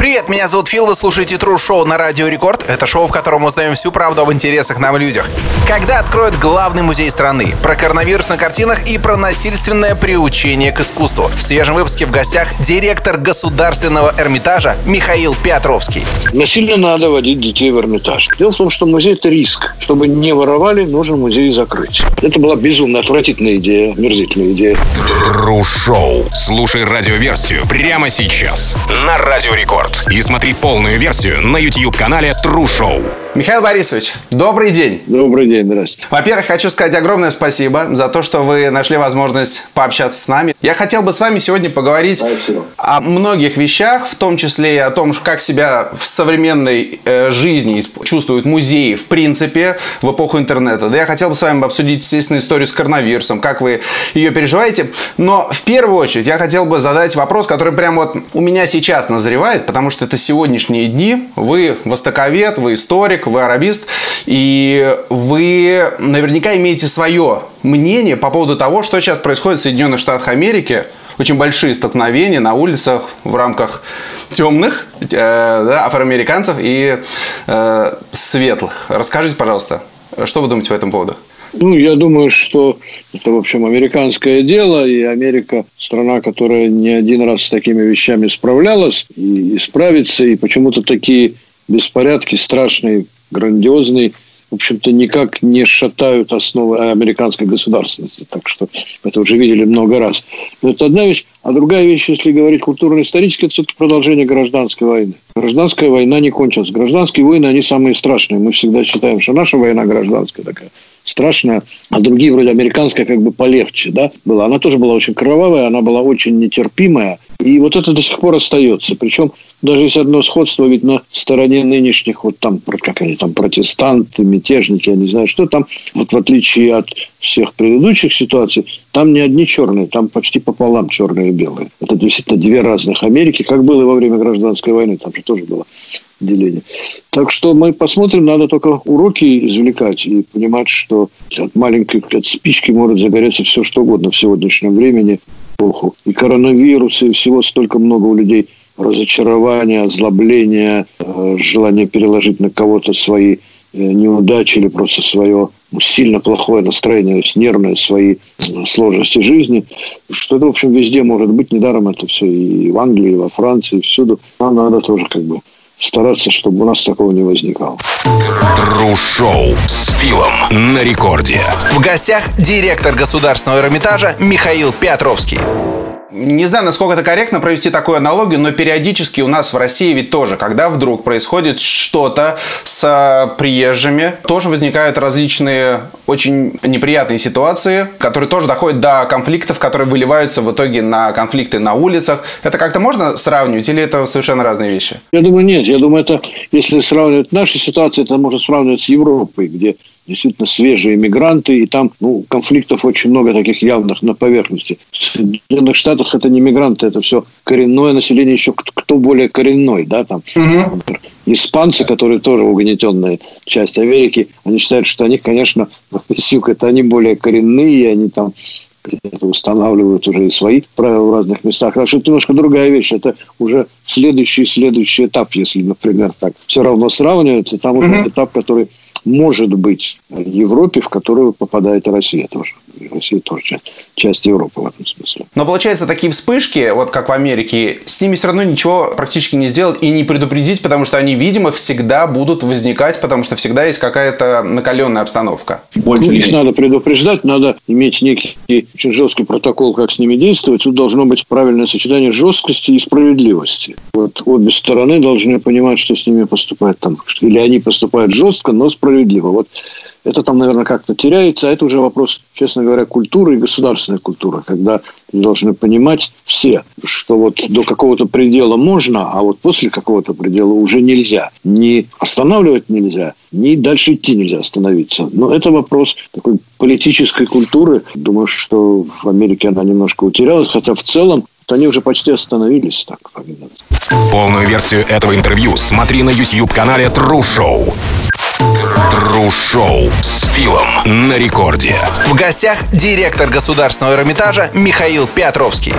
Привет, меня зовут Фил, вы слушаете True Show на Радио Рекорд. Это шоу, в котором узнаем всю правду об интересах нам людях. Когда откроют главный музей страны? Про коронавирус на картинах и про насильственное приучение к искусству. В свежем выпуске в гостях директор Государственного Эрмитажа Михаил Петровский. Насильно надо водить детей в Эрмитаж. Дело в том, что музей – это риск. Чтобы не воровали, нужно музей закрыть. Это была безумно отвратительная идея, мерзительная идея. True Show. Слушай радиоверсию прямо сейчас на Радио Рекорд. И смотри полную версию на YouTube-канале True Show. Михаил Борисович, добрый день. Добрый день, здравствуйте. Во-первых, хочу сказать огромное спасибо за то, что вы нашли возможность пообщаться с нами. Я хотел бы с вами сегодня поговорить Спасибо. о многих вещах, в том числе и о том, как себя в современной э, жизни чувствуют музеи в принципе в эпоху интернета. Да я хотел бы с вами обсудить, естественно, историю с коронавирусом, как вы ее переживаете. Но в первую очередь я хотел бы задать вопрос, который прямо вот у меня сейчас назревает, потому что это сегодняшние дни. Вы востоковед, вы историк, вы арабист, и вы наверняка имеете свое мнение по поводу того, что сейчас происходит в Соединенных Штатах Америки. Очень большие столкновения на улицах в рамках темных э, да, афроамериканцев и э, светлых. Расскажите, пожалуйста, что вы думаете по этому поводу? Ну, я думаю, что это, в общем, американское дело, и Америка – страна, которая не один раз с такими вещами справлялась, и, и справится, и почему-то такие беспорядки страшные, грандиозные, в общем-то, никак не шатают основы американской государственности. Так что это уже видели много раз. Но это одна вещь. А другая вещь, если говорить культурно-исторически, это все-таки продолжение гражданской войны. Гражданская война не кончилась. Гражданские войны, они самые страшные. Мы всегда считаем, что наша война гражданская такая страшная, а другие вроде американская как бы полегче, да, была. Она тоже была очень кровавая, она была очень нетерпимая. И вот это до сих пор остается. Причем даже есть одно сходство, ведь на стороне нынешних, вот там, как они там, протестанты, мятежники, я не знаю что, там, вот в отличие от всех предыдущих ситуаций, там не одни черные, там почти пополам черные и белые. Это действительно две разных Америки, как было и во время гражданской войны, там же тоже было деление. Так что мы посмотрим, надо только уроки извлекать и понимать, что от маленькой от спички может загореться все что угодно в сегодняшнем времени. И коронавирусы, и всего столько много у людей разочарования, озлобления, э, желания переложить на кого-то свои э, неудачи или просто свое сильно плохое настроение, то есть нервное, свои э, сложности жизни, что это, в общем, везде может быть, недаром это все и в Англии, и во Франции, и всюду. Нам надо тоже как бы стараться, чтобы у нас такого не возникало. Show с Филом на рекорде. В гостях директор Государственного Эрмитажа Михаил Петровский. Не знаю, насколько это корректно провести такую аналогию, но периодически у нас в России ведь тоже, когда вдруг происходит что-то с э, приезжими, тоже возникают различные очень неприятные ситуации, которые тоже доходят до конфликтов, которые выливаются в итоге на конфликты на улицах. Это как-то можно сравнивать или это совершенно разные вещи? Я думаю, нет. Я думаю, это, если сравнивать наши ситуации, это можно сравнивать с Европой, где действительно свежие мигранты, и там ну, конфликтов очень много таких явных на поверхности. В Соединенных Штатах это не мигранты, это все коренное население, еще кто, более коренной, да, там. Например, Испанцы, которые тоже угнетенная часть Америки, они считают, что они, конечно, с юга, это они более коренные, они там устанавливают уже и свои правила в разных местах. Так что это немножко другая вещь. Это уже следующий следующий этап, если, например, так все равно сравнивается. Там уже этап, который может быть Европе, в которую попадает Россия тоже. Россия тоже часть, часть Европы в этом смысле. Но получается, такие вспышки, вот как в Америке, с ними все равно ничего практически не сделать и не предупредить, потому что они, видимо, всегда будут возникать, потому что всегда есть какая-то накаленная обстановка. Больше Ну, их надо предупреждать, надо иметь некий очень жесткий протокол, как с ними действовать. Тут должно быть правильное сочетание жесткости и справедливости. Вот обе стороны должны понимать, что с ними поступает там. Или они поступают жестко, но справедливо. Вот это там, наверное, как-то теряется. А это уже вопрос, честно говоря, культуры и государственной культуры, когда должны понимать все, что вот до какого-то предела можно, а вот после какого-то предела уже нельзя. Не останавливать нельзя, ни дальше идти нельзя остановиться. Но это вопрос такой политической культуры. Думаю, что в Америке она немножко утерялась, хотя в целом они уже почти остановились так. Полную версию этого интервью смотри на YouTube-канале True Show. Show с Филом на рекорде. В гостях директор Государственного Эрмитажа Михаил Петровский.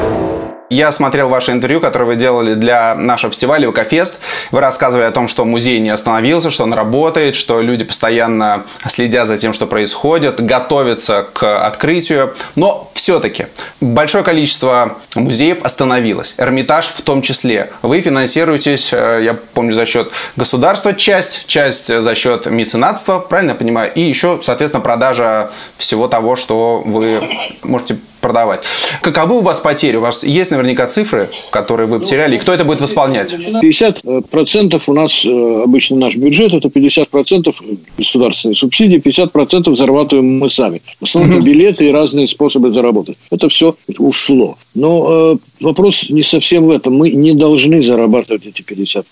Я смотрел ваше интервью, которое вы делали для нашего фестиваля «Вкафест». Вы рассказывали о том, что музей не остановился, что он работает, что люди постоянно следят за тем, что происходит, готовятся к открытию. Но все-таки большое количество музеев остановилось. Эрмитаж в том числе. Вы финансируетесь, э, я помню, за счет государства часть, часть за счет меценатства, правильно я понимаю? И еще, соответственно, продажа всего того, что вы можете продавать. Каковы у вас потери? У вас есть наверняка цифры, которые вы потеряли, и кто это будет восполнять? 50% у нас э, обычно наш бюджет, это 50% государственные субсидии, 50% зарабатываем мы сами. В основном билеты и разные способы заработать. Это все ушло. Но э, вопрос не совсем в этом. Мы не должны зарабатывать эти 50%.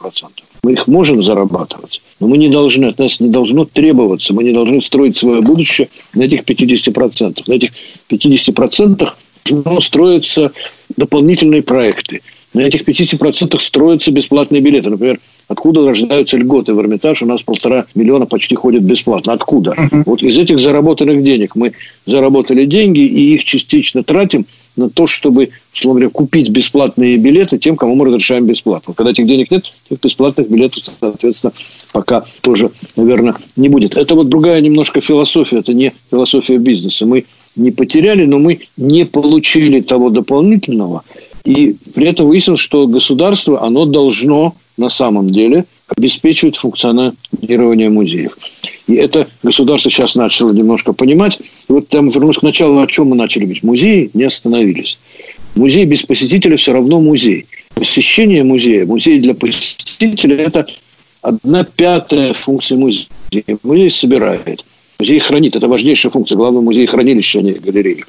Мы их можем зарабатывать, но мы не должны, от нас не должно требоваться, мы не должны строить свое будущее на этих 50%. На этих 50% должно строиться дополнительные проекты. На этих 50% строятся бесплатные билеты. Например, откуда рождаются льготы в Эрмитаж? У нас полтора миллиона почти ходят бесплатно. Откуда? Uh-huh. Вот из этих заработанных денег мы заработали деньги и их частично тратим на то, чтобы, условно говоря, купить бесплатные билеты тем, кому мы разрешаем бесплатно. Когда этих денег нет, тех бесплатных билетов, соответственно, пока тоже, наверное, не будет. Это вот другая немножко философия. Это не философия бизнеса. Мы не потеряли, но мы не получили того дополнительного. И при этом выяснилось, что государство, оно должно на самом деле обеспечивать функционирование музеев. И это государство сейчас начало немножко понимать. И вот там вернусь к началу, о чем мы начали говорить. Музеи не остановились. Музей без посетителя все равно музей. Посещение музея, музей для посетителя – это одна пятая функция музея. Музей собирает. Музей хранит. Это важнейшая функция. Главное, музей хранилище, а не галереи.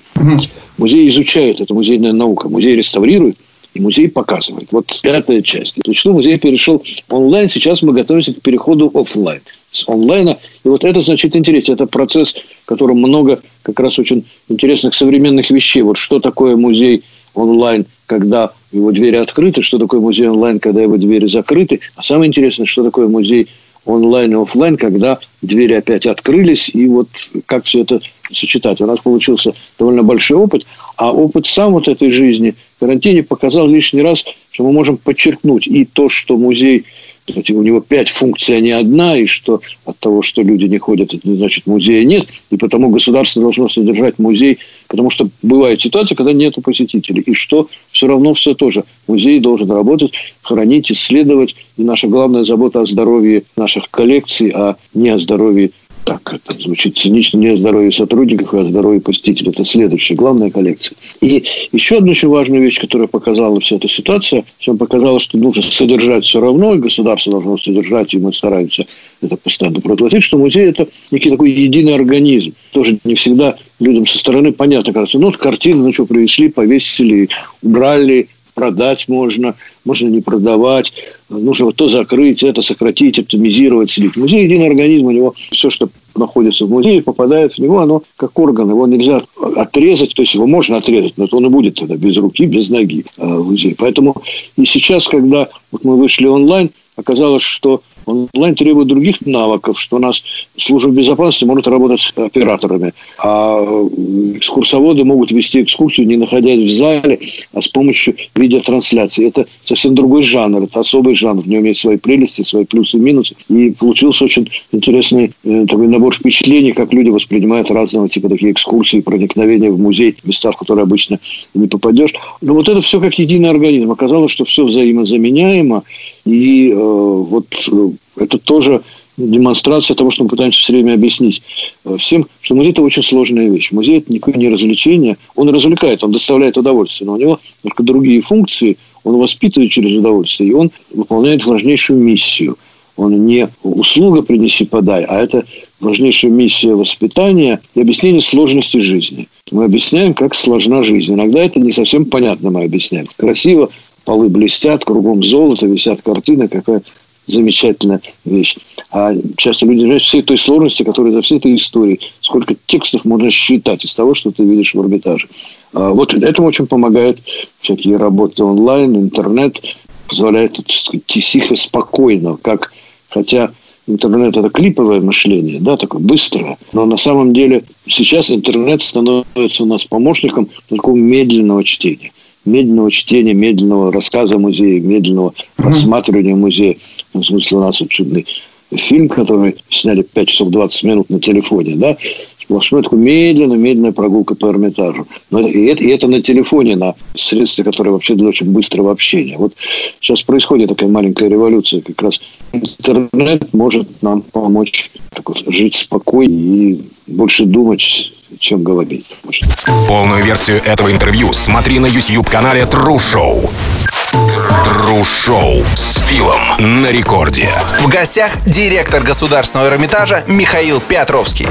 Музей изучает. Это музейная наука. Музей реставрирует. И музей показывает. Вот пятая часть. То есть, музей перешел онлайн. Сейчас мы готовимся к переходу офлайн. С онлайна. И вот это, значит, интересно. Это процесс, в котором много как раз очень интересных современных вещей. Вот что такое музей онлайн, когда его двери открыты, что такое музей онлайн, когда его двери закрыты. А самое интересное, что такое музей онлайн и офлайн, когда двери опять открылись, и вот как все это сочетать. У нас получился довольно большой опыт, а опыт сам вот этой жизни карантине показал лишний раз, что мы можем подчеркнуть и то, что музей у него пять функций, а не одна, и что от того, что люди не ходят, это не значит музея нет, и потому государство должно содержать музей, потому что бывает ситуация, когда нет посетителей, и что все равно все тоже. Музей должен работать, хранить, исследовать, и наша главная забота о здоровье наших коллекций, а не о здоровье так это звучит цинично, не о здоровье сотрудников, а о здоровье посетителей. Это следующая, главная коллекция. И еще одна очень важная вещь, которая показала вся эта ситуация, всем показала, что нужно содержать все равно, и государство должно содержать, и мы стараемся это постоянно проглотить, что музей – это некий такой единый организм. Тоже не всегда людям со стороны понятно, кажется, ну, вот картину, ну, что, привезли, повесили, убрали, продать можно, можно не продавать, нужно вот то закрыть, это сократить, оптимизировать, слить. Музей – единый организм, у него все, что находится в музее, попадает в него, оно как орган, его нельзя отрезать, то есть его можно отрезать, но он и будет тогда без руки, без ноги э, в музее. Поэтому и сейчас, когда вот мы вышли онлайн, оказалось, что онлайн требует других навыков, что у нас служба безопасности может работать с операторами, а экскурсоводы могут вести экскурсию, не находясь в зале, а с помощью видеотрансляции. Это совсем другой жанр, это особый жанр, в нем есть свои прелести, свои плюсы и минусы. И получился очень интересный э, такой набор впечатлений, как люди воспринимают разного типа такие экскурсии, проникновения в музей, места, в которые обычно не попадешь. Но вот это все как единый организм. Оказалось, что все взаимозаменяемо, и э, вот э, это тоже демонстрация того, что мы пытаемся все время объяснить э, всем, что музей – это очень сложная вещь. Музей – это никакое не развлечение. Он развлекает, он доставляет удовольствие, но у него только другие функции. Он воспитывает через удовольствие, и он выполняет важнейшую миссию. Он не услуга «принеси, подай», а это важнейшая миссия воспитания и объяснения сложности жизни. Мы объясняем, как сложна жизнь. Иногда это не совсем понятно, мы объясняем. Красиво, полы блестят, кругом золото, висят картины, какая замечательная вещь. А часто люди знают всей той сложности, которая за всей этой историей. Сколько текстов можно считать из того, что ты видишь в Эрмитаже. А вот этому очень помогают всякие работы онлайн, интернет. Позволяет тихо, спокойно. Как, хотя интернет это клиповое мышление, да, такое быстрое. Но на самом деле сейчас интернет становится у нас помощником такого медленного чтения. Медленного чтения, медленного рассказа музея, медленного рассматривания музея. В смысле, у нас вот чудный фильм, который сняли 5 часов 20 минут на телефоне, да, сплошной такой медленная, медленная прогулка по Эрмитажу. Но и, это, и это на телефоне, на средстве, которое вообще для очень быстрого общения. Вот сейчас происходит такая маленькая революция. Как раз интернет может нам помочь так вот, жить спокойнее и больше думать чем говорить. Полную версию этого интервью смотри на YouTube-канале True Show. True Show с Филом на рекорде. В гостях директор Государственного Эрмитажа Михаил Петровский.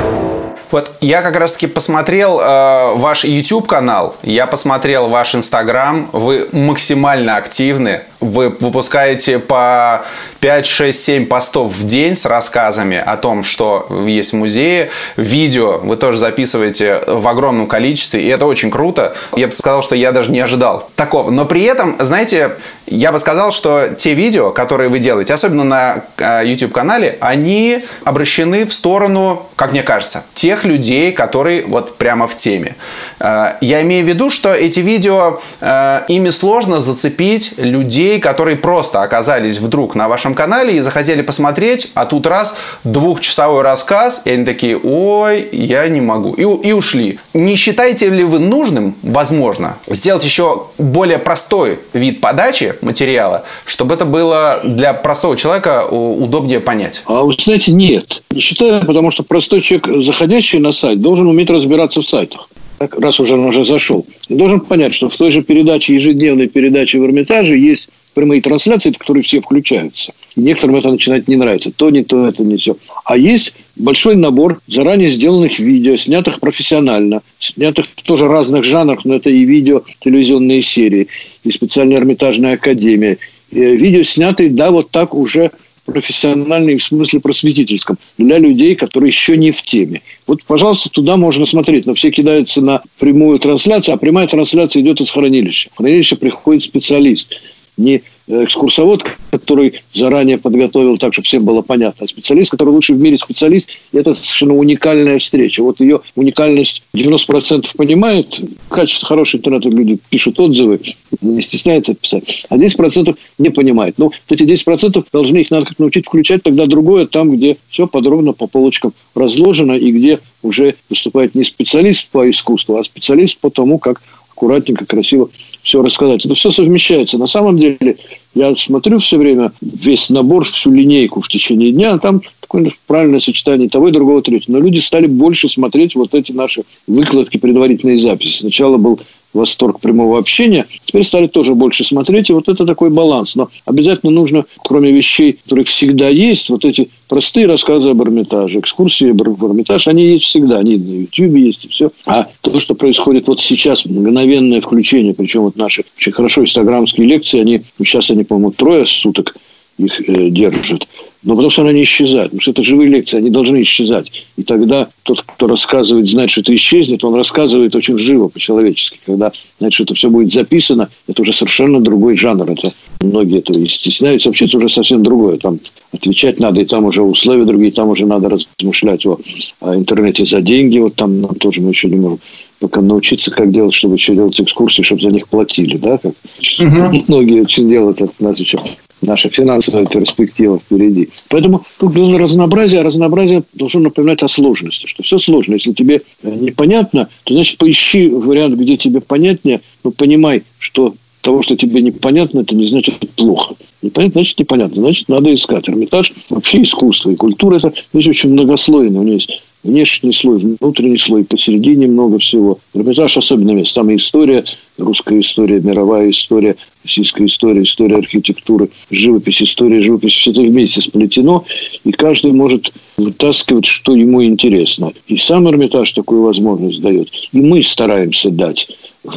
Вот я как раз таки посмотрел э, ваш YouTube канал, я посмотрел ваш Instagram, вы максимально активны, вы выпускаете по 5, 6, 7 постов в день с рассказами о том, что есть в музее. Видео вы тоже записываете в огромном количестве, и это очень круто. Я бы сказал, что я даже не ожидал такого. Но при этом, знаете, я бы сказал, что те видео, которые вы делаете, особенно на э, YouTube-канале, они обращены в сторону, как мне кажется, тех людей, которые вот прямо в теме. Э, я имею в виду, что эти видео, э, ими сложно зацепить людей, которые просто оказались вдруг на вашем канале и захотели посмотреть, а тут раз двухчасовой рассказ, и они такие, ой, я не могу, и, и ушли. Не считаете ли вы нужным, возможно, сделать еще более простой вид подачи материала, чтобы это было для простого человека удобнее понять? А вы знаете, нет. Не считаю, потому что простой человек, заходящий на сайт, должен уметь разбираться в сайтах раз уже он уже зашел, должен понять, что в той же передаче, ежедневной передаче в Эрмитаже есть прямые трансляции, которые все включаются. Некоторым это начинает не нравиться. То не то, это не все. А есть большой набор заранее сделанных видео, снятых профессионально, снятых тоже разных жанрах, но это и видео, телевизионные серии, и специальная Эрмитажная академия. И видео снятые, да, вот так уже профессиональный в смысле просветительском для людей, которые еще не в теме. Вот, пожалуйста, туда можно смотреть, но все кидаются на прямую трансляцию, а прямая трансляция идет из хранилища. В хранилище приходит специалист не экскурсовод, который заранее подготовил так, чтобы всем было понятно, специалист, который лучший в мире специалист, это совершенно уникальная встреча. Вот ее уникальность 90% понимает, качество хорошего интернета люди пишут отзывы, не стесняются писать, а 10% не понимает. Ну, эти 10% должны их надо как научить включать тогда другое, там, где все подробно по полочкам разложено, и где уже выступает не специалист по искусству, а специалист по тому, как аккуратненько, красиво все рассказать. Это все совмещается. На самом деле, я смотрю все время весь набор, всю линейку в течение дня, там такое правильное сочетание того и другого третьего. Но люди стали больше смотреть вот эти наши выкладки, предварительные записи. Сначала был восторг прямого общения. Теперь стали тоже больше смотреть, и вот это такой баланс. Но обязательно нужно, кроме вещей, которые всегда есть, вот эти простые рассказы об Эрмитаже, экскурсии об Эрмитаж, они есть всегда, они на YouTube есть, и все. А то, что происходит вот сейчас, мгновенное включение, причем вот наши очень хорошо инстаграмские лекции, они, сейчас они, по-моему, трое суток их э, держат. Но потому что она не исчезает. Потому что это живые лекции, они должны исчезать. И тогда тот, кто рассказывает, знает, что это исчезнет, он рассказывает очень живо, по-человечески. Когда знает, что это все будет записано, это уже совершенно другой жанр. Это многие этого и стесняются. Вообще это уже совсем другое. Там отвечать надо, и там уже условия другие, там уже надо размышлять о, о интернете за деньги. Вот там нам тоже мы еще не можем пока научиться, как делать, чтобы что делать экскурсии, чтобы за них платили, да, как угу. многие очень делают, это нас еще наша финансовая перспектива впереди. Поэтому тут нужно разнообразие, а разнообразие должно напоминать о сложности, что все сложно. Если тебе э, непонятно, то значит поищи вариант, где тебе понятнее, но понимай, что того, что тебе непонятно, это не значит плохо. Непонятно, значит непонятно. Значит, надо искать. Эрмитаж вообще искусство и культура это вещь очень многослойная. У нее есть внешний слой, внутренний слой, посередине много всего. Эрмитаж особенное место. Там и история, русская история, мировая история, российская история, история архитектуры, живопись, история, живопись. Все это вместе сплетено, и каждый может вытаскивать, что ему интересно. И сам Эрмитаж такую возможность дает. И мы стараемся дать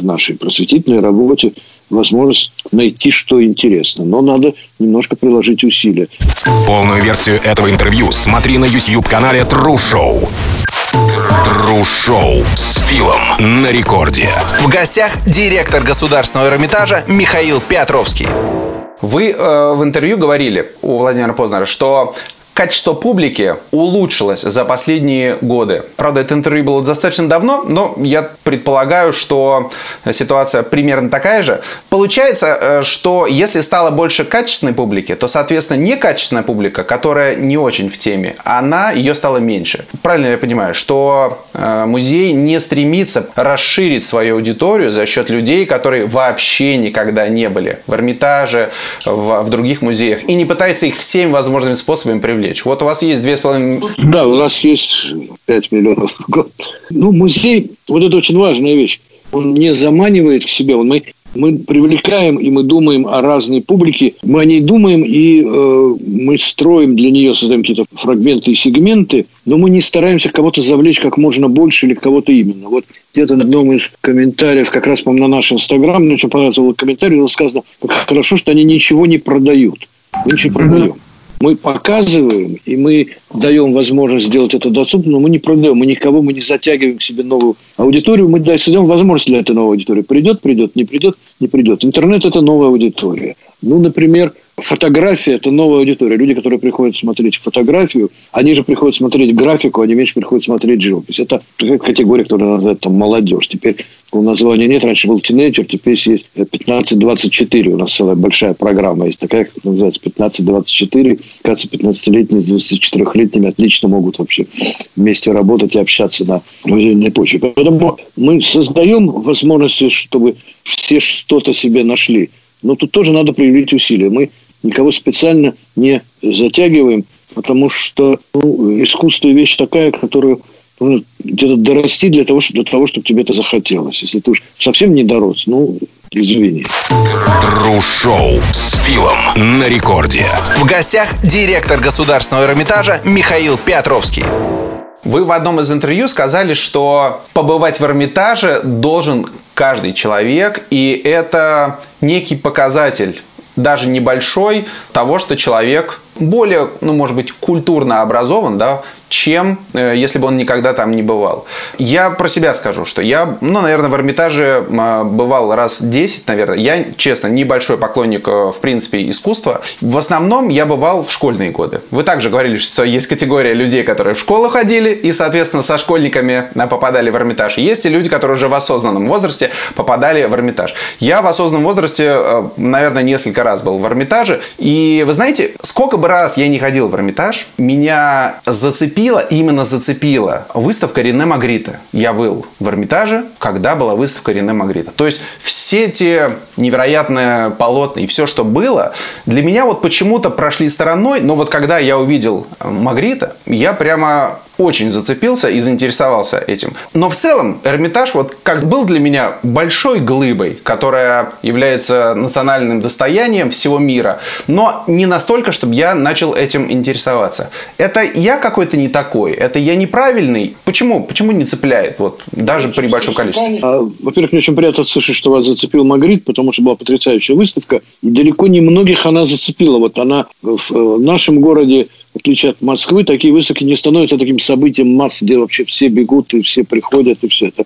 в нашей просветительной работе возможность найти, что интересно. Но надо немножко приложить усилия. Полную версию этого интервью смотри на YouTube-канале True Show. True Show с Филом на рекорде. В гостях директор Государственного Эрмитажа Михаил Петровский. Вы э, в интервью говорили у Владимира Познера, что Качество публики улучшилось за последние годы. Правда, это интервью было достаточно давно, но я предполагаю, что ситуация примерно такая же. Получается, э, что если стало больше качественной публики, то, соответственно, некачественная публика, которая не очень в теме, она, ее стало меньше. Правильно я понимаю, что э, музей не стремится расширить свою аудиторию за счет людей, которые вообще никогда не были в Эрмитаже, в, в других музеях, и не пытается их всеми возможными способами привлечь. Вот у вас есть две с половиной... Да, у нас есть 5 миллионов в год. Ну, музей, вот это очень важная вещь. Он не заманивает к себе, он, мы, мы привлекаем и мы думаем о разной публике, мы о ней думаем и э, мы строим для нее, создаем какие-то фрагменты и сегменты, но мы не стараемся кого-то завлечь как можно больше или кого-то именно. Вот где-то на одном из комментариев, как раз, по-моему, на наш Инстаграм, мне очень понравился комментарий, было сказано, как хорошо, что они ничего не продают. Мы ничего продаем мы показываем, и мы даем возможность сделать это доступно, но мы не продаем, мы никого, мы не затягиваем к себе новую аудиторию, мы даем возможность для этой новой аудитории. Придет, придет, не придет, не придет. Интернет – это новая аудитория. Ну, например, фотография – это новая аудитория. Люди, которые приходят смотреть фотографию, они же приходят смотреть графику, они меньше приходят смотреть живопись. Это категория, которая называется там, молодежь. Теперь названия нет. Раньше был тинейджер, теперь есть 15-24. У нас целая большая программа есть такая, как называется 15-24. Кажется, 15-летние с 24-летними отлично могут вообще вместе работать и общаться на музейной почве. Поэтому мы создаем возможности, чтобы все что-то себе нашли – но тут тоже надо проявить усилия. Мы никого специально не затягиваем, потому что ну, искусство вещь такая, которую нужно где-то дорасти для того, чтобы, для того, чтобы тебе это захотелось. Если ты уж совсем не дорос, ну, извини. Тру-шоу с Филом на рекорде. В гостях директор Государственного Эрмитажа Михаил Петровский. Вы в одном из интервью сказали, что побывать в Эрмитаже должен каждый человек, и это некий показатель даже небольшой того, что человек более, ну, может быть, культурно образован, да, чем э, если бы он никогда там не бывал. Я про себя скажу, что я, ну, наверное, в Эрмитаже бывал раз 10, наверное. Я, честно, небольшой поклонник, э, в принципе, искусства. В основном я бывал в школьные годы. Вы также говорили, что есть категория людей, которые в школу ходили и, соответственно, со школьниками э, попадали в Эрмитаж. Есть и люди, которые уже в осознанном возрасте попадали в Эрмитаж. Я в осознанном возрасте, наверное, несколько раз был в Эрмитаже. И вы знаете, сколько бы раз я не ходил в Эрмитаж, меня зацепило именно зацепила выставка Рене Магрита. Я был в Эрмитаже, когда была выставка Рене Магрита. То есть все те невероятные полотна и все, что было, для меня вот почему-то прошли стороной, но вот когда я увидел Магрита, я прямо очень зацепился и заинтересовался этим. Но в целом Эрмитаж вот как был для меня большой глыбой, которая является национальным достоянием всего мира, но не настолько, чтобы я начал этим интересоваться. Это я какой-то не такой, это я неправильный. Почему? Почему не цепляет? Вот даже при большом количестве. А, во-первых, мне очень приятно слышать, что вас зацепил Магрит, потому что была потрясающая выставка. И далеко не многих она зацепила. Вот она в нашем городе в отличие от Москвы, такие выставки не становятся таким событием масс, где вообще все бегут и все приходят, и все это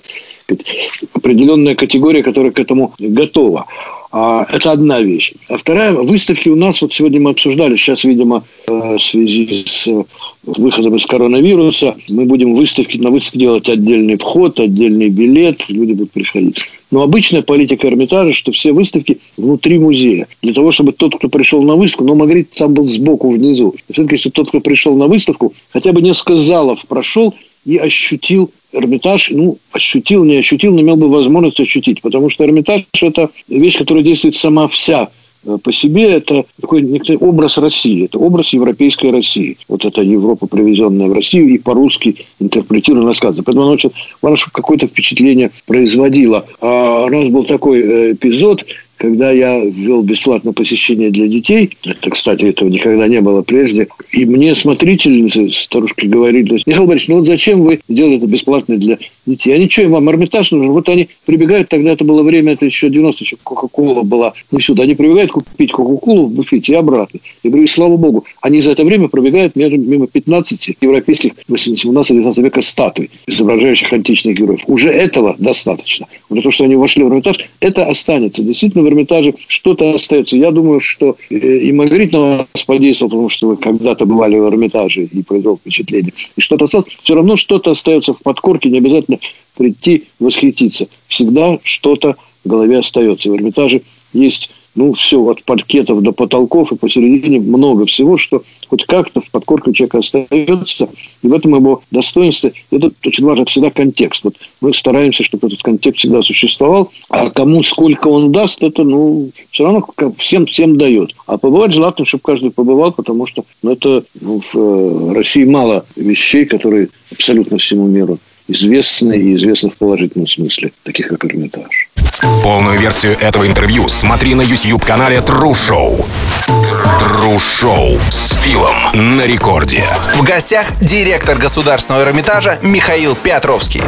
определенная категория, которая к этому готова. А, это одна вещь. А вторая, выставки у нас, вот сегодня мы обсуждали, сейчас, видимо, э, в связи с э, выходом из коронавируса, мы будем выставки, на выставке делать отдельный вход, отдельный билет, люди будут приходить. Но обычная политика Эрмитажа, что все выставки внутри музея. Для того, чтобы тот, кто пришел на выставку, но Магрит там был сбоку, внизу. Все-таки, если тот, кто пришел на выставку, хотя бы несколько залов прошел и ощутил Эрмитаж, ну, ощутил, не ощутил, но имел бы возможность ощутить. Потому что Эрмитаж – это вещь, которая действует сама вся э, по себе это такой некоторый образ России, это образ европейской России. Вот это Европа, привезенная в Россию и по-русски интерпретированная рассказы. Поэтому она очень чтобы какое-то впечатление производила. А у нас был такой э, эпизод, когда я ввел бесплатное посещение для детей, это, кстати, этого никогда не было прежде, и мне смотрительницы, старушки говорили, Михаил Борисович, ну вот зачем вы сделали это бесплатно для детей? Они что, им вам Эрмитаж нужен? Вот они прибегают, тогда это было время, это еще 90 еще Кока-Кола была не всюду. Они прибегают купить Кока-Колу в буфете и обратно. Я говорю, и слава богу, они за это время пробегают мимо 15 европейских 18-19 века статуй, изображающих античных героев. Уже этого достаточно. Вот то, что они вошли в Эрмитаж, это останется. Действительно, в Эрмитаже что-то остается. Я думаю, что э, и Маргарит на вас подействовал, потому что вы когда-то бывали в Эрмитаже и произвел впечатление. И что-то осталось. Все равно что-то остается в подкорке, не обязательно прийти, восхититься. Всегда что-то в голове остается. В Эрмитаже есть ну, все, от паркетов до потолков, и посередине много всего, что хоть как-то в подкорке человека остается, и в этом его достоинство. Это очень важно всегда контекст. Вот мы стараемся, чтобы этот контекст всегда существовал, а кому сколько он даст, это, ну, все равно всем, всем дает. А побывать желательно, чтобы каждый побывал, потому что ну, это ну, в э, России мало вещей, которые абсолютно всему миру известны и известны в положительном смысле, таких как Эрмитаж. Полную версию этого интервью смотри на YouTube-канале True Show. True Show с Филом на рекорде. В гостях директор Государственного Эрмитажа Михаил Петровский.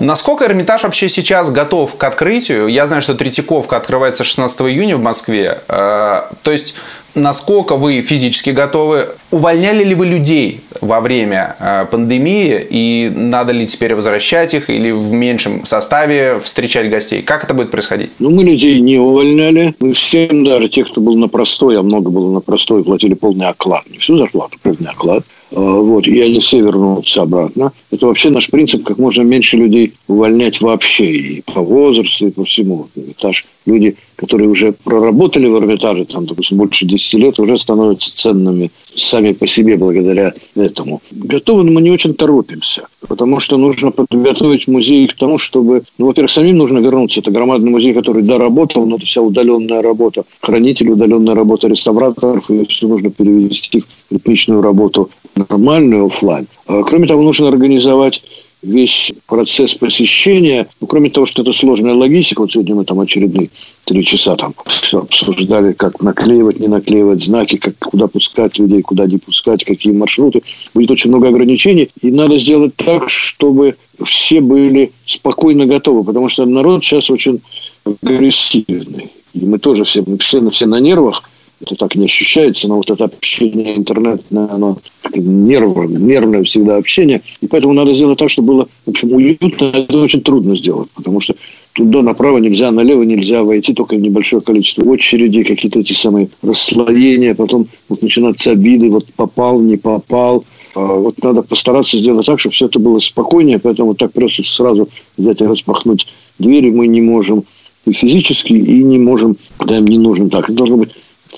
Насколько Эрмитаж вообще сейчас готов к открытию? Я знаю, что Третьяковка открывается 16 июня в Москве. Э, то есть насколько вы физически готовы? Увольняли ли вы людей во время э, пандемии? И надо ли теперь возвращать их или в меньшем составе встречать гостей? Как это будет происходить? Ну, мы людей не увольняли. Мы всем, даже тех, кто был на простой, а много было на простой, платили полный оклад. Не всю зарплату, полный оклад. А, вот, и они все вернутся обратно. Это вообще наш принцип, как можно меньше людей увольнять вообще, и по возрасту, и по всему. Этаж. Люди, которые уже проработали в Эрмитаже, там, допустим, больше 10 лет, уже становятся ценными сами по себе благодаря этому. Готовы мы не очень торопимся, потому что нужно подготовить музей к тому, чтобы, ну, во-первых, самим нужно вернуться. Это громадный музей, который доработал, но это вся удаленная работа хранителей, удаленная работа реставраторов, и все нужно перевести в ритмичную работу нормальную офлайн. А, кроме того, нужно организовать весь процесс посещения, ну, кроме того, что это сложная логистика, вот сегодня мы там очередные три часа там все обсуждали, как наклеивать, не наклеивать знаки, как, куда пускать людей, куда не пускать, какие маршруты. Будет очень много ограничений, и надо сделать так, чтобы все были спокойно готовы, потому что народ сейчас очень агрессивный. И мы тоже все, мы все, все на нервах, это так не ощущается, но вот это общение интернетное, оно нервное, нервное всегда общение. И поэтому надо сделать так, чтобы было, в общем, уютно. Это очень трудно сделать, потому что туда направо нельзя, налево нельзя войти, только небольшое количество очередей, какие-то эти самые расслоения, потом вот начинаются обиды, вот попал, не попал. А вот надо постараться сделать так, чтобы все это было спокойнее, поэтому так просто сразу взять и распахнуть двери мы не можем и физически, и не можем, да, им не нужно так. Это должно быть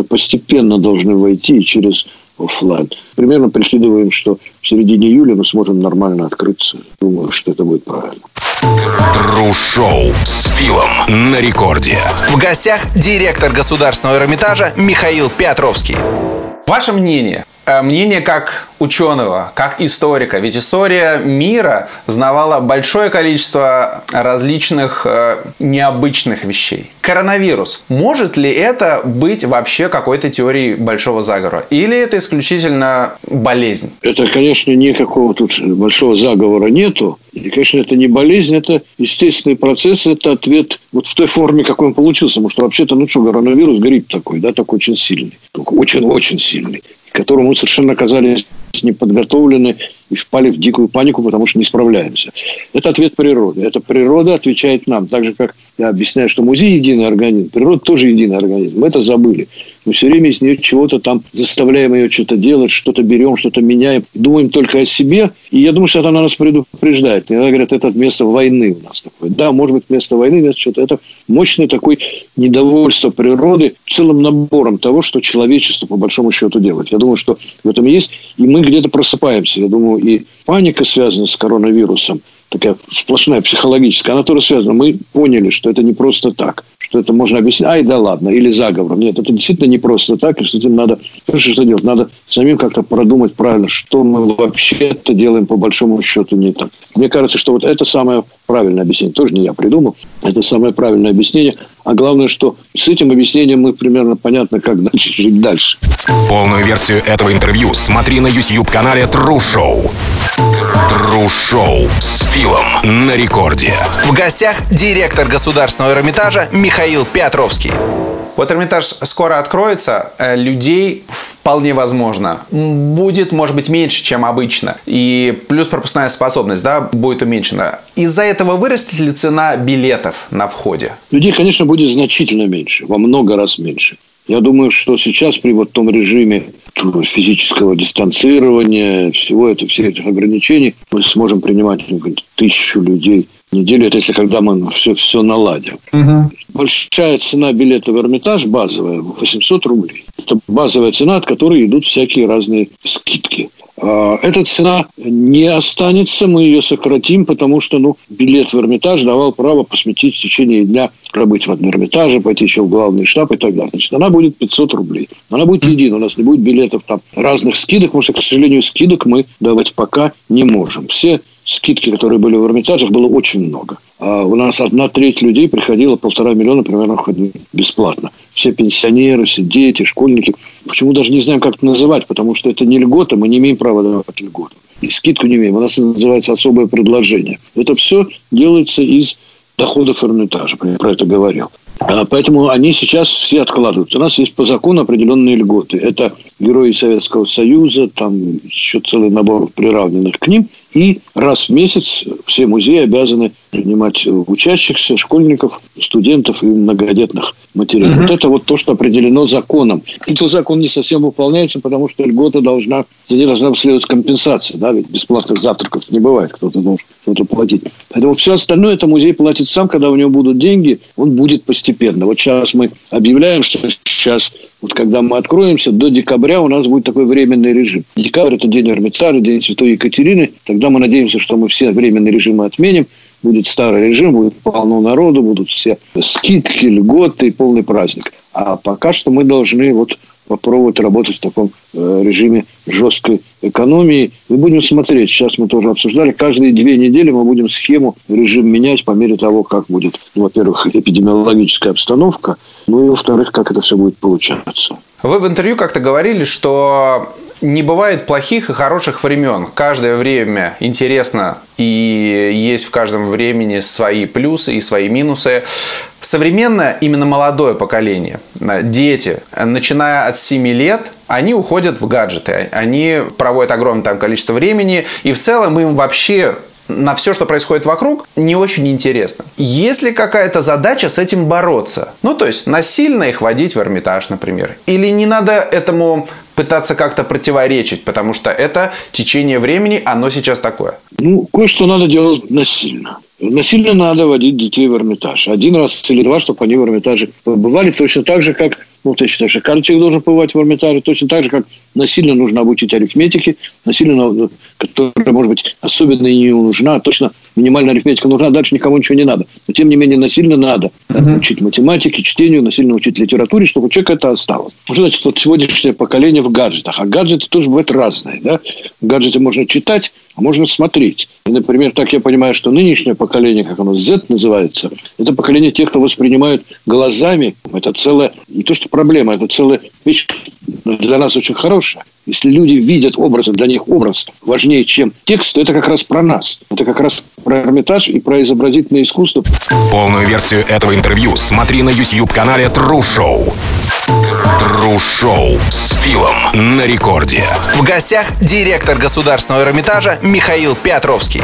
постепенно должны войти через офлайн. Примерно прикидываем, что в середине июля мы сможем нормально открыться. Думаю, что это будет правильно. Тру-шоу с Филом на рекорде. В гостях директор Государственного Эрмитажа Михаил Петровский. Ваше мнение? Э, мнение как ученого, как историка. Ведь история мира знавала большое количество различных э, необычных вещей. Коронавирус. Может ли это быть вообще какой-то теорией большого заговора? Или это исключительно болезнь? Это, конечно, никакого тут большого заговора нету. И, конечно, это не болезнь, это естественный процесс, это ответ вот в той форме, какой он получился. Потому что вообще-то, ну что, коронавирус, грипп такой, да, такой очень сильный. Очень-очень сильный. Которому мы совершенно оказались не подготовлены и впали в дикую панику, потому что не справляемся. Это ответ природы. Это природа отвечает нам. Так же, как я объясняю, что музей – единый организм, природа тоже единый организм. Мы это забыли. Мы все время из нее чего-то там заставляем ее что-то делать, что-то берем, что-то меняем. Думаем только о себе. И я думаю, что это она нас предупреждает. Иногда говорят, это место войны у нас такое. Да, может быть, место войны, место что-то. Это мощное такое недовольство природы целым набором того, что человечество по большому счету делает. Я думаю, что в этом есть. И мы где-то просыпаемся. Я думаю, и паника связана с коронавирусом, такая сплошная психологическая, она тоже связана. Мы поняли, что это не просто так, что это можно объяснить, ай, да ладно, или заговором. Нет, это действительно не просто так, и с этим надо, что делать, надо самим как-то продумать правильно, что мы вообще-то делаем по большому счету не так. Мне кажется, что вот это самое правильное объяснение. Тоже не я придумал. Это самое правильное объяснение. А главное, что с этим объяснением мы примерно понятно, как дальше жить дальше. Полную версию этого интервью смотри на YouTube-канале True Show. True Show с Филом на рекорде. В гостях директор Государственного Эрмитажа Михаил Петровский. Вот Эрмитаж скоро откроется, э, людей вполне возможно будет, может быть, меньше, чем обычно. И плюс пропускная способность, да, будет уменьшена. Из-за этого вырастет ли цена билетов на входе? Людей, конечно, будет значительно меньше, во много раз меньше. Я думаю, что сейчас при вот том режиме физического дистанцирования, всего это, всех этих ограничений, мы сможем принимать ну, тысячу людей неделю. Это если когда мы все, все наладим. Угу. Большая цена билета в Эрмитаж, базовая, 800 рублей. Это базовая цена, от которой идут всякие разные скидки. А, эта цена не останется, мы ее сократим, потому что ну, билет в Эрмитаж давал право посвятить в течение дня пробыть в одном Эрмитаже, пойти еще в главный штаб и так далее. Значит, она будет 500 рублей. Она будет единая, у нас не будет билетов там разных скидок, потому что, к сожалению, скидок мы давать пока не можем. Все скидки, которые были в Эрмитажах, было очень много. А у нас одна треть людей приходила, полтора миллиона примерно бесплатно. Все пенсионеры, все дети, школьники. Почему даже не знаем, как это называть, потому что это не льгота, мы не имеем права давать льготу. И скидку не имеем. У нас называется особое предложение. Это все делается из доходов Эрмитажа. Я про это говорил. А поэтому они сейчас все откладывают. У нас есть по закону определенные льготы. Это герои Советского Союза, там еще целый набор приравненных к ним. И раз в месяц все музеи обязаны принимать учащихся, школьников, студентов и многодетных матерей. Угу. Вот это вот то, что определено законом. И то закон не совсем выполняется, потому что льгота должна, за ней должна следовать компенсация. Да? Ведь бесплатных завтраков не бывает, кто-то должен что-то платить. Поэтому все остальное это музей платит сам, когда у него будут деньги, он будет постепенно. Вот сейчас мы объявляем, что сейчас, вот когда мы откроемся, до декабря у нас будет такой временный режим. Декабрь – это день Эрмитажа, день Святой Екатерины. Тогда мы надеемся, что мы все временные режимы отменим, будет старый режим, будет полно народу, будут все скидки, льготы, полный праздник. А пока что мы должны вот попробовать работать в таком э, режиме жесткой экономии. И будем смотреть. Сейчас мы тоже обсуждали. Каждые две недели мы будем схему, режим менять по мере того, как будет, ну, во-первых, эпидемиологическая обстановка, ну и, во-вторых, как это все будет получаться. Вы в интервью как-то говорили, что не бывает плохих и хороших времен. Каждое время интересно, и есть в каждом времени свои плюсы и свои минусы. Современное, именно молодое поколение, дети, начиная от 7 лет, они уходят в гаджеты, они проводят огромное там количество времени, и в целом им вообще на все, что происходит вокруг, не очень интересно. Есть ли какая-то задача с этим бороться? Ну, то есть, насильно их водить в Эрмитаж, например. Или не надо этому пытаться как-то противоречить, потому что это течение времени, оно сейчас такое. Ну, кое-что надо делать насильно. Насильно надо водить детей в Эрмитаж. Один раз или два, чтобы они в Эрмитаже побывали точно так же, как ну, точно так же карточек должен побывать в Эрмитаже, точно так же, как насильно нужно обучить арифметике, насильно, которая, может быть, особенно и не нужна, точно минимальная арифметика нужна, дальше никому ничего не надо. Но, тем не менее, насильно надо uh-huh. учить математике, чтению, насильно учить литературе, чтобы у человека это осталось. Что значит вот сегодняшнее поколение в гаджетах? А гаджеты тоже бывают разные. Да? Гаджеты можно читать, а можно смотреть. И, например, так я понимаю, что нынешнее поколение, как оно, Z называется, это поколение тех, кто воспринимают глазами. Это целая, не то что проблема, это целая вещь для нас очень хорошая. Если люди видят образ, для них образ важнее, чем текст, то это как раз про нас. Это как раз про Эрмитаж и про изобразительное искусство. Полную версию этого интервью смотри на YouTube-канале True Show. True Show с Филом на рекорде. В гостях директор Государственного Эрмитажа Михаил Петровский.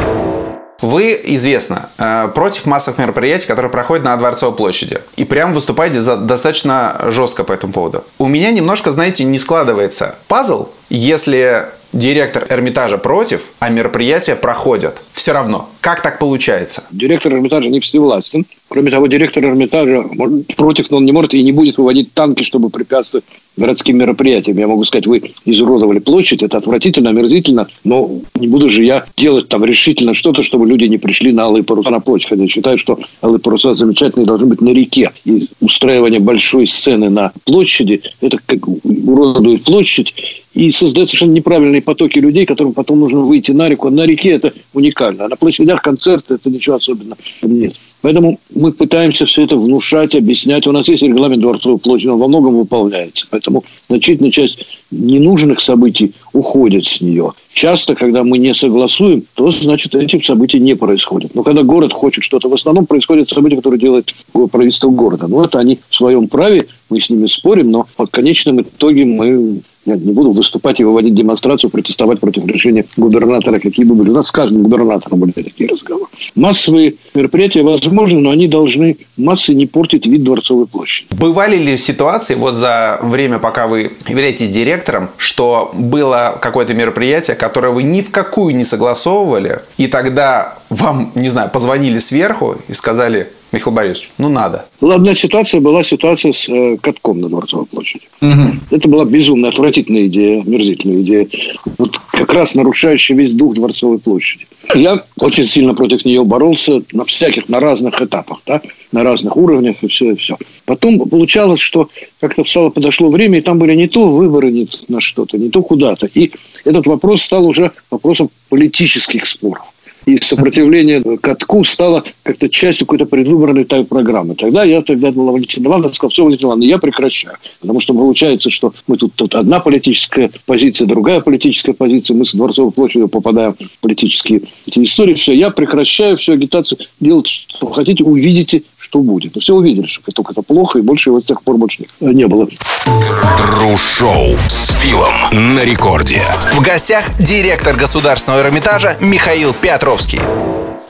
Вы, известно, э, против массовых мероприятий, которые проходят на Дворцовой площади. И прям выступаете достаточно жестко по этому поводу. У меня немножко, знаете, не складывается пазл, если директор Эрмитажа против, а мероприятия проходят. Все равно. Как так получается? Директор Эрмитажа не всевластен. Кроме того, директор Эрмитажа против, но он не может и не будет выводить танки, чтобы препятствовать городским мероприятиям. Я могу сказать, вы изуродовали площадь, это отвратительно, омерзительно, но не буду же я делать там решительно что-то, чтобы люди не пришли на Алые паруса на площадь. Хотя считаю, что Алые паруса замечательные должны быть на реке. И устраивание большой сцены на площади, это как уродует площадь и создает совершенно неправильные потоки людей, которым потом нужно выйти на реку. На реке это уникально, а на площадях концерты это ничего особенного нет. Поэтому мы пытаемся все это внушать, объяснять. У нас есть регламент Дворцовой площади, он во многом выполняется. Поэтому значительная часть ненужных событий уходит с нее. Часто, когда мы не согласуем, то, значит, эти события не происходят. Но когда город хочет что-то, в основном происходят события, которые делает правительство города. Ну, это они в своем праве, мы с ними спорим, но в конечном итоге мы Я не буду выступать и выводить демонстрацию, протестовать против решения губернатора, какие бы были. У нас с каждым губернатором были такие разговоры. Массовые мероприятия возможны, но они должны массы не портить вид Дворцовой площади. Бывали ли ситуации вот за время, пока вы являетесь директором, что было какое-то мероприятие, которое вы ни в какую не согласовывали, и тогда вам, не знаю, позвонили сверху и сказали, Михаил Борисович, ну надо. Была одна ситуация, была ситуация с э, катком на Дворцовой площади. Угу. Это была безумно отвратительная идея, мерзительная идея. Вот как раз нарушающая весь дух Дворцовой площади. Я очень сильно против нее боролся на всяких, на разных этапах, да, на разных уровнях и все, и все. Потом получалось, что как-то стало, подошло время, и там были не то выборы не на что-то, не то куда-то. И этот вопрос стал уже вопросом политических споров и сопротивление катку стало как-то частью какой-то предвыборной той программы. Тогда я тогда Валентина Ивановна, сказал, все, Валентина Ивановна, я прекращаю. Потому что получается, что мы тут, тут одна политическая позиция, другая политическая позиция, мы с Дворцовой площадью попадаем в политические эти истории. Все, я прекращаю всю агитацию делать, что хотите, увидите, что будет. Но все увидели, что только это плохо, и больше его с тех пор больше не было. Тру-шоу с Филом на рекорде. В гостях директор Государственного Эрмитажа Михаил Петровский.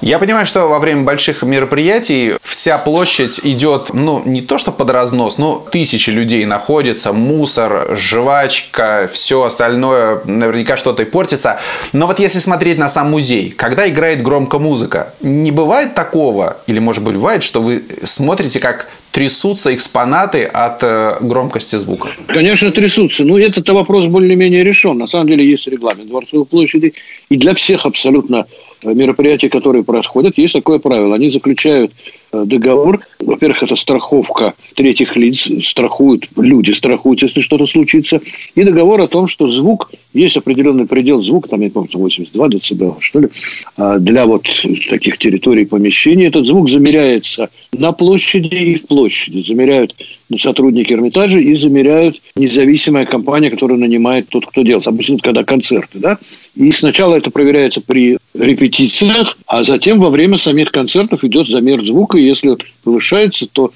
Я понимаю, что во время больших мероприятий вся площадь идет, ну, не то что под разнос, но тысячи людей находятся, мусор, жвачка, все остальное, наверняка что-то и портится. Но вот если смотреть на сам музей, когда играет громко музыка, не бывает такого, или может быть бывает, что вы смотрите, как трясутся экспонаты от э, громкости звука? Конечно, трясутся. Но этот вопрос более-менее решен. На самом деле есть регламент Дворцовой площади. И для всех абсолютно мероприятий, которые происходят, есть такое правило. Они заключают э, договор. Во-первых, это страховка третьих лиц, страхуют, люди страхуют, если что-то случится. И договор о том, что звук, есть определенный предел звука, там, я помню, 82 дБ, что ли, а для вот таких территорий помещений. Этот звук замеряется на площади и в площади. Замеряют сотрудники Эрмитажа и замеряют независимая компания, которая нанимает тот, кто делает. Обычно, когда концерты, да. И сначала это проверяется при репетициях, а затем во время самих концертов идет замер звука. И если повышается, то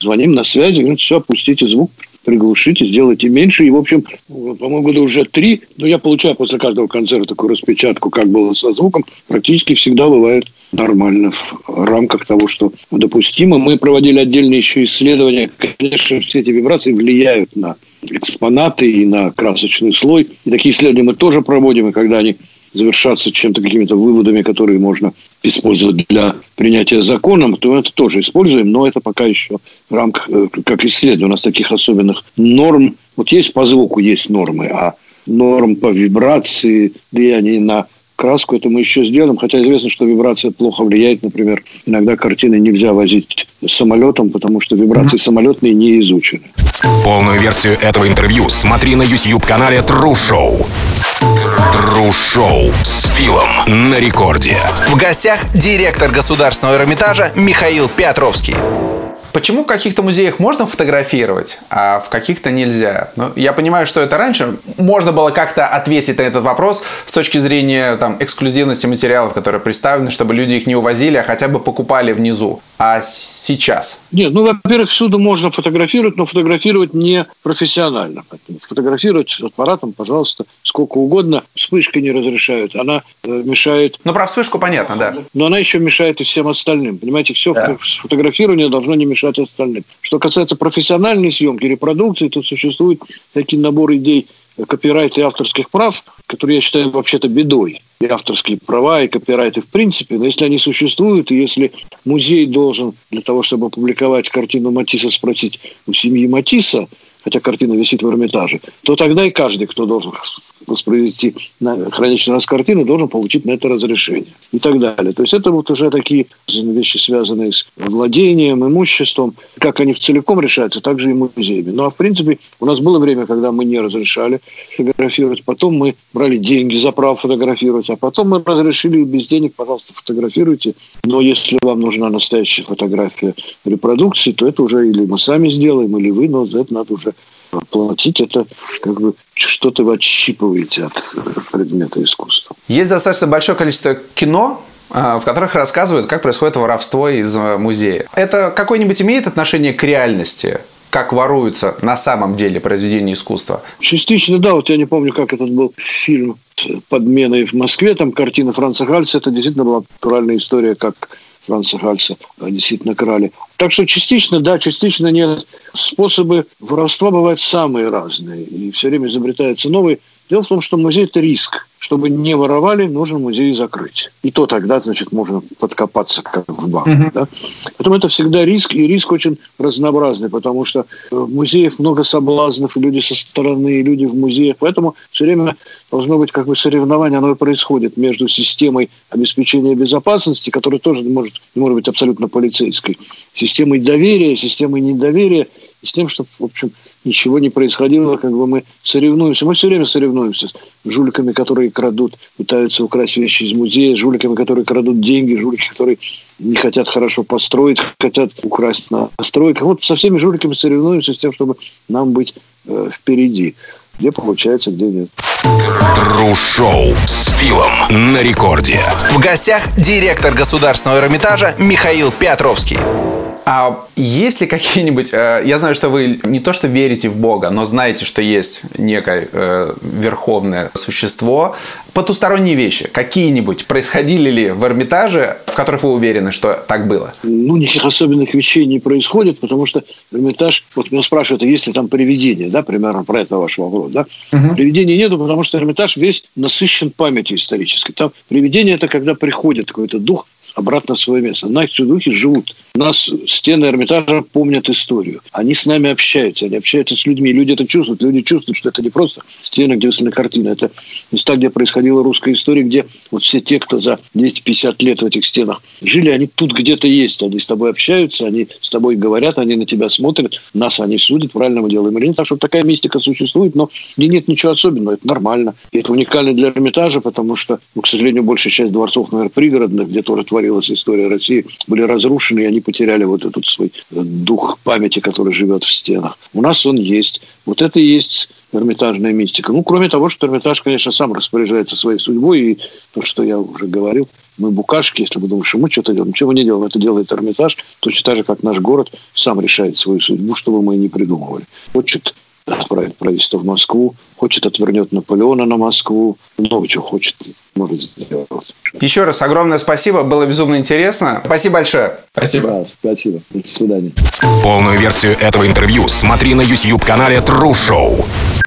звоним на связи, говорим, все, опустите звук, приглушите, сделайте меньше. И, в общем, по-моему, года уже три, но я получаю после каждого концерта такую распечатку, как было со звуком, практически всегда бывает нормально в рамках того, что допустимо. Мы проводили отдельные еще исследования. Конечно, все эти вибрации влияют на экспонаты и на красочный слой. И такие исследования мы тоже проводим, и когда они завершаться чем-то, какими-то выводами, которые можно использовать для принятия законом, то это тоже используем, но это пока еще в рамках, э, как исследование, у нас таких особенных норм, вот есть по звуку есть нормы, а норм по вибрации, влияние на краску, это мы еще сделаем, хотя известно, что вибрация плохо влияет, например, иногда картины нельзя возить самолетом, потому что вибрации самолетные не изучены. Полную версию этого интервью смотри на YouTube-канале True Show. True Show с Филом на рекорде. В гостях директор Государственного Эрмитажа Михаил Петровский. Почему в каких-то музеях можно фотографировать, а в каких-то нельзя? Ну, я понимаю, что это раньше можно было как-то ответить на этот вопрос с точки зрения там, эксклюзивности материалов, которые представлены, чтобы люди их не увозили, а хотя бы покупали внизу. А сейчас? Нет, ну, во-первых, всюду можно фотографировать, но фотографировать не профессионально. Фотографировать аппаратом, пожалуйста, сколько угодно. Вспышка не разрешают, она э, мешает... Ну, про вспышку понятно, да. Но она еще мешает и всем остальным. Понимаете, все да. фотографирование должно не мешать остальным. Что касается профессиональной съемки, репродукции, то существует такой набор идей копирайта и авторских прав, которые я считаю вообще-то бедой. И авторские права, и копирайты в принципе. Но если они существуют, и если музей должен для того, чтобы опубликовать картину Матисса, спросить у семьи Матисса, хотя картина висит в Эрмитаже, то тогда и каждый, кто должен воспроизвести на хранящий нас картины, должен получить на это разрешение и так далее. То есть это вот уже такие вещи, связанные с владением, имуществом. Как они в целиком решаются, так же и музеями. Ну, а в принципе, у нас было время, когда мы не разрешали фотографировать. Потом мы брали деньги за право фотографировать. А потом мы разрешили без денег, пожалуйста, фотографируйте. Но если вам нужна настоящая фотография репродукции, то это уже или мы сами сделаем, или вы, но за это надо уже платить, это как бы что-то вы отщипываете от э, предмета искусства. Есть достаточно большое количество кино, а, в которых рассказывают, как происходит воровство из э, музея. Это какое-нибудь имеет отношение к реальности? как воруются на самом деле произведения искусства? Частично, да. Вот я не помню, как этот был фильм подменой в Москве, там картина Франца Гальца, это действительно была натуральная история, как Франца Гальца действительно крали. Так что частично да, частично нет. Способы воровства бывают самые разные. И все время изобретаются новые. Дело в том, что музей – это риск чтобы не воровали, нужно музей закрыть. И то тогда, значит, можно подкопаться как в банк. Uh-huh. Да? Поэтому это всегда риск, и риск очень разнообразный, потому что в музеях много соблазнов, и люди со стороны, и люди в музеях. Поэтому все время должно быть как бы соревнование, оно и происходит между системой обеспечения безопасности, которая тоже может, не может быть абсолютно полицейской, системой доверия, системой недоверия, и с тем, чтобы, в общем, ничего не происходило, как бы мы соревнуемся. Мы все время соревнуемся с жуликами, которые крадут, пытаются украсть вещи из музея, жуликами, которые крадут деньги, жулики, которые не хотят хорошо построить, хотят украсть на стройках. Вот со всеми жуликами соревнуемся с тем, чтобы нам быть э, впереди. Где получается, где нет. Тру-шоу с Филом на рекорде. В гостях директор Государственного Эрмитажа Михаил Петровский. А есть ли какие-нибудь... Э, я знаю, что вы не то что верите в Бога, но знаете, что есть некое э, верховное существо. Потусторонние вещи какие-нибудь происходили ли в Эрмитаже, в которых вы уверены, что так было? Ну, никаких особенных вещей не происходит, потому что Эрмитаж... Вот меня спрашивают, а есть ли там привидения, да, примерно про это ваш вопрос, да? Угу. Привидений нету, потому что Эрмитаж весь насыщен памятью исторической. Там привидение – это когда приходит какой-то дух, обратно в свое место. Наши духи живут. Нас стены Эрмитажа помнят историю. Они с нами общаются, они общаются с людьми. Люди это чувствуют. Люди чувствуют, что это не просто стены, где высветлена картина. Это места, где происходила русская история, где вот все те, кто за 250 лет в этих стенах жили, они тут где-то есть. Они с тобой общаются, они с тобой говорят, они на тебя смотрят. Нас они судят, правильно мы делаем или нет. Так что такая мистика существует, но где нет ничего особенного. Это нормально. И это уникально для Эрмитажа, потому что, ну, к сожалению, большая часть дворцов, наверное, пригородных, где тоже творится творилась история России, были разрушены, и они потеряли вот этот свой э, дух памяти, который живет в стенах. У нас он есть. Вот это и есть Эрмитажная мистика. Ну, кроме того, что Эрмитаж, конечно, сам распоряжается своей судьбой, и то, что я уже говорил, мы букашки, если мы думаем, что мы что-то делаем. Ничего не делаем, это делает Эрмитаж, точно так же, как наш город сам решает свою судьбу, что бы мы ни придумывали. Хочет отправит правительство в Москву, хочет отвернет Наполеона на Москву, много чего хочет, может сделать. Еще раз огромное спасибо, было безумно интересно. Спасибо большое. Спасибо. Да, спасибо. До свидания. Полную версию этого интервью смотри на YouTube-канале True Show.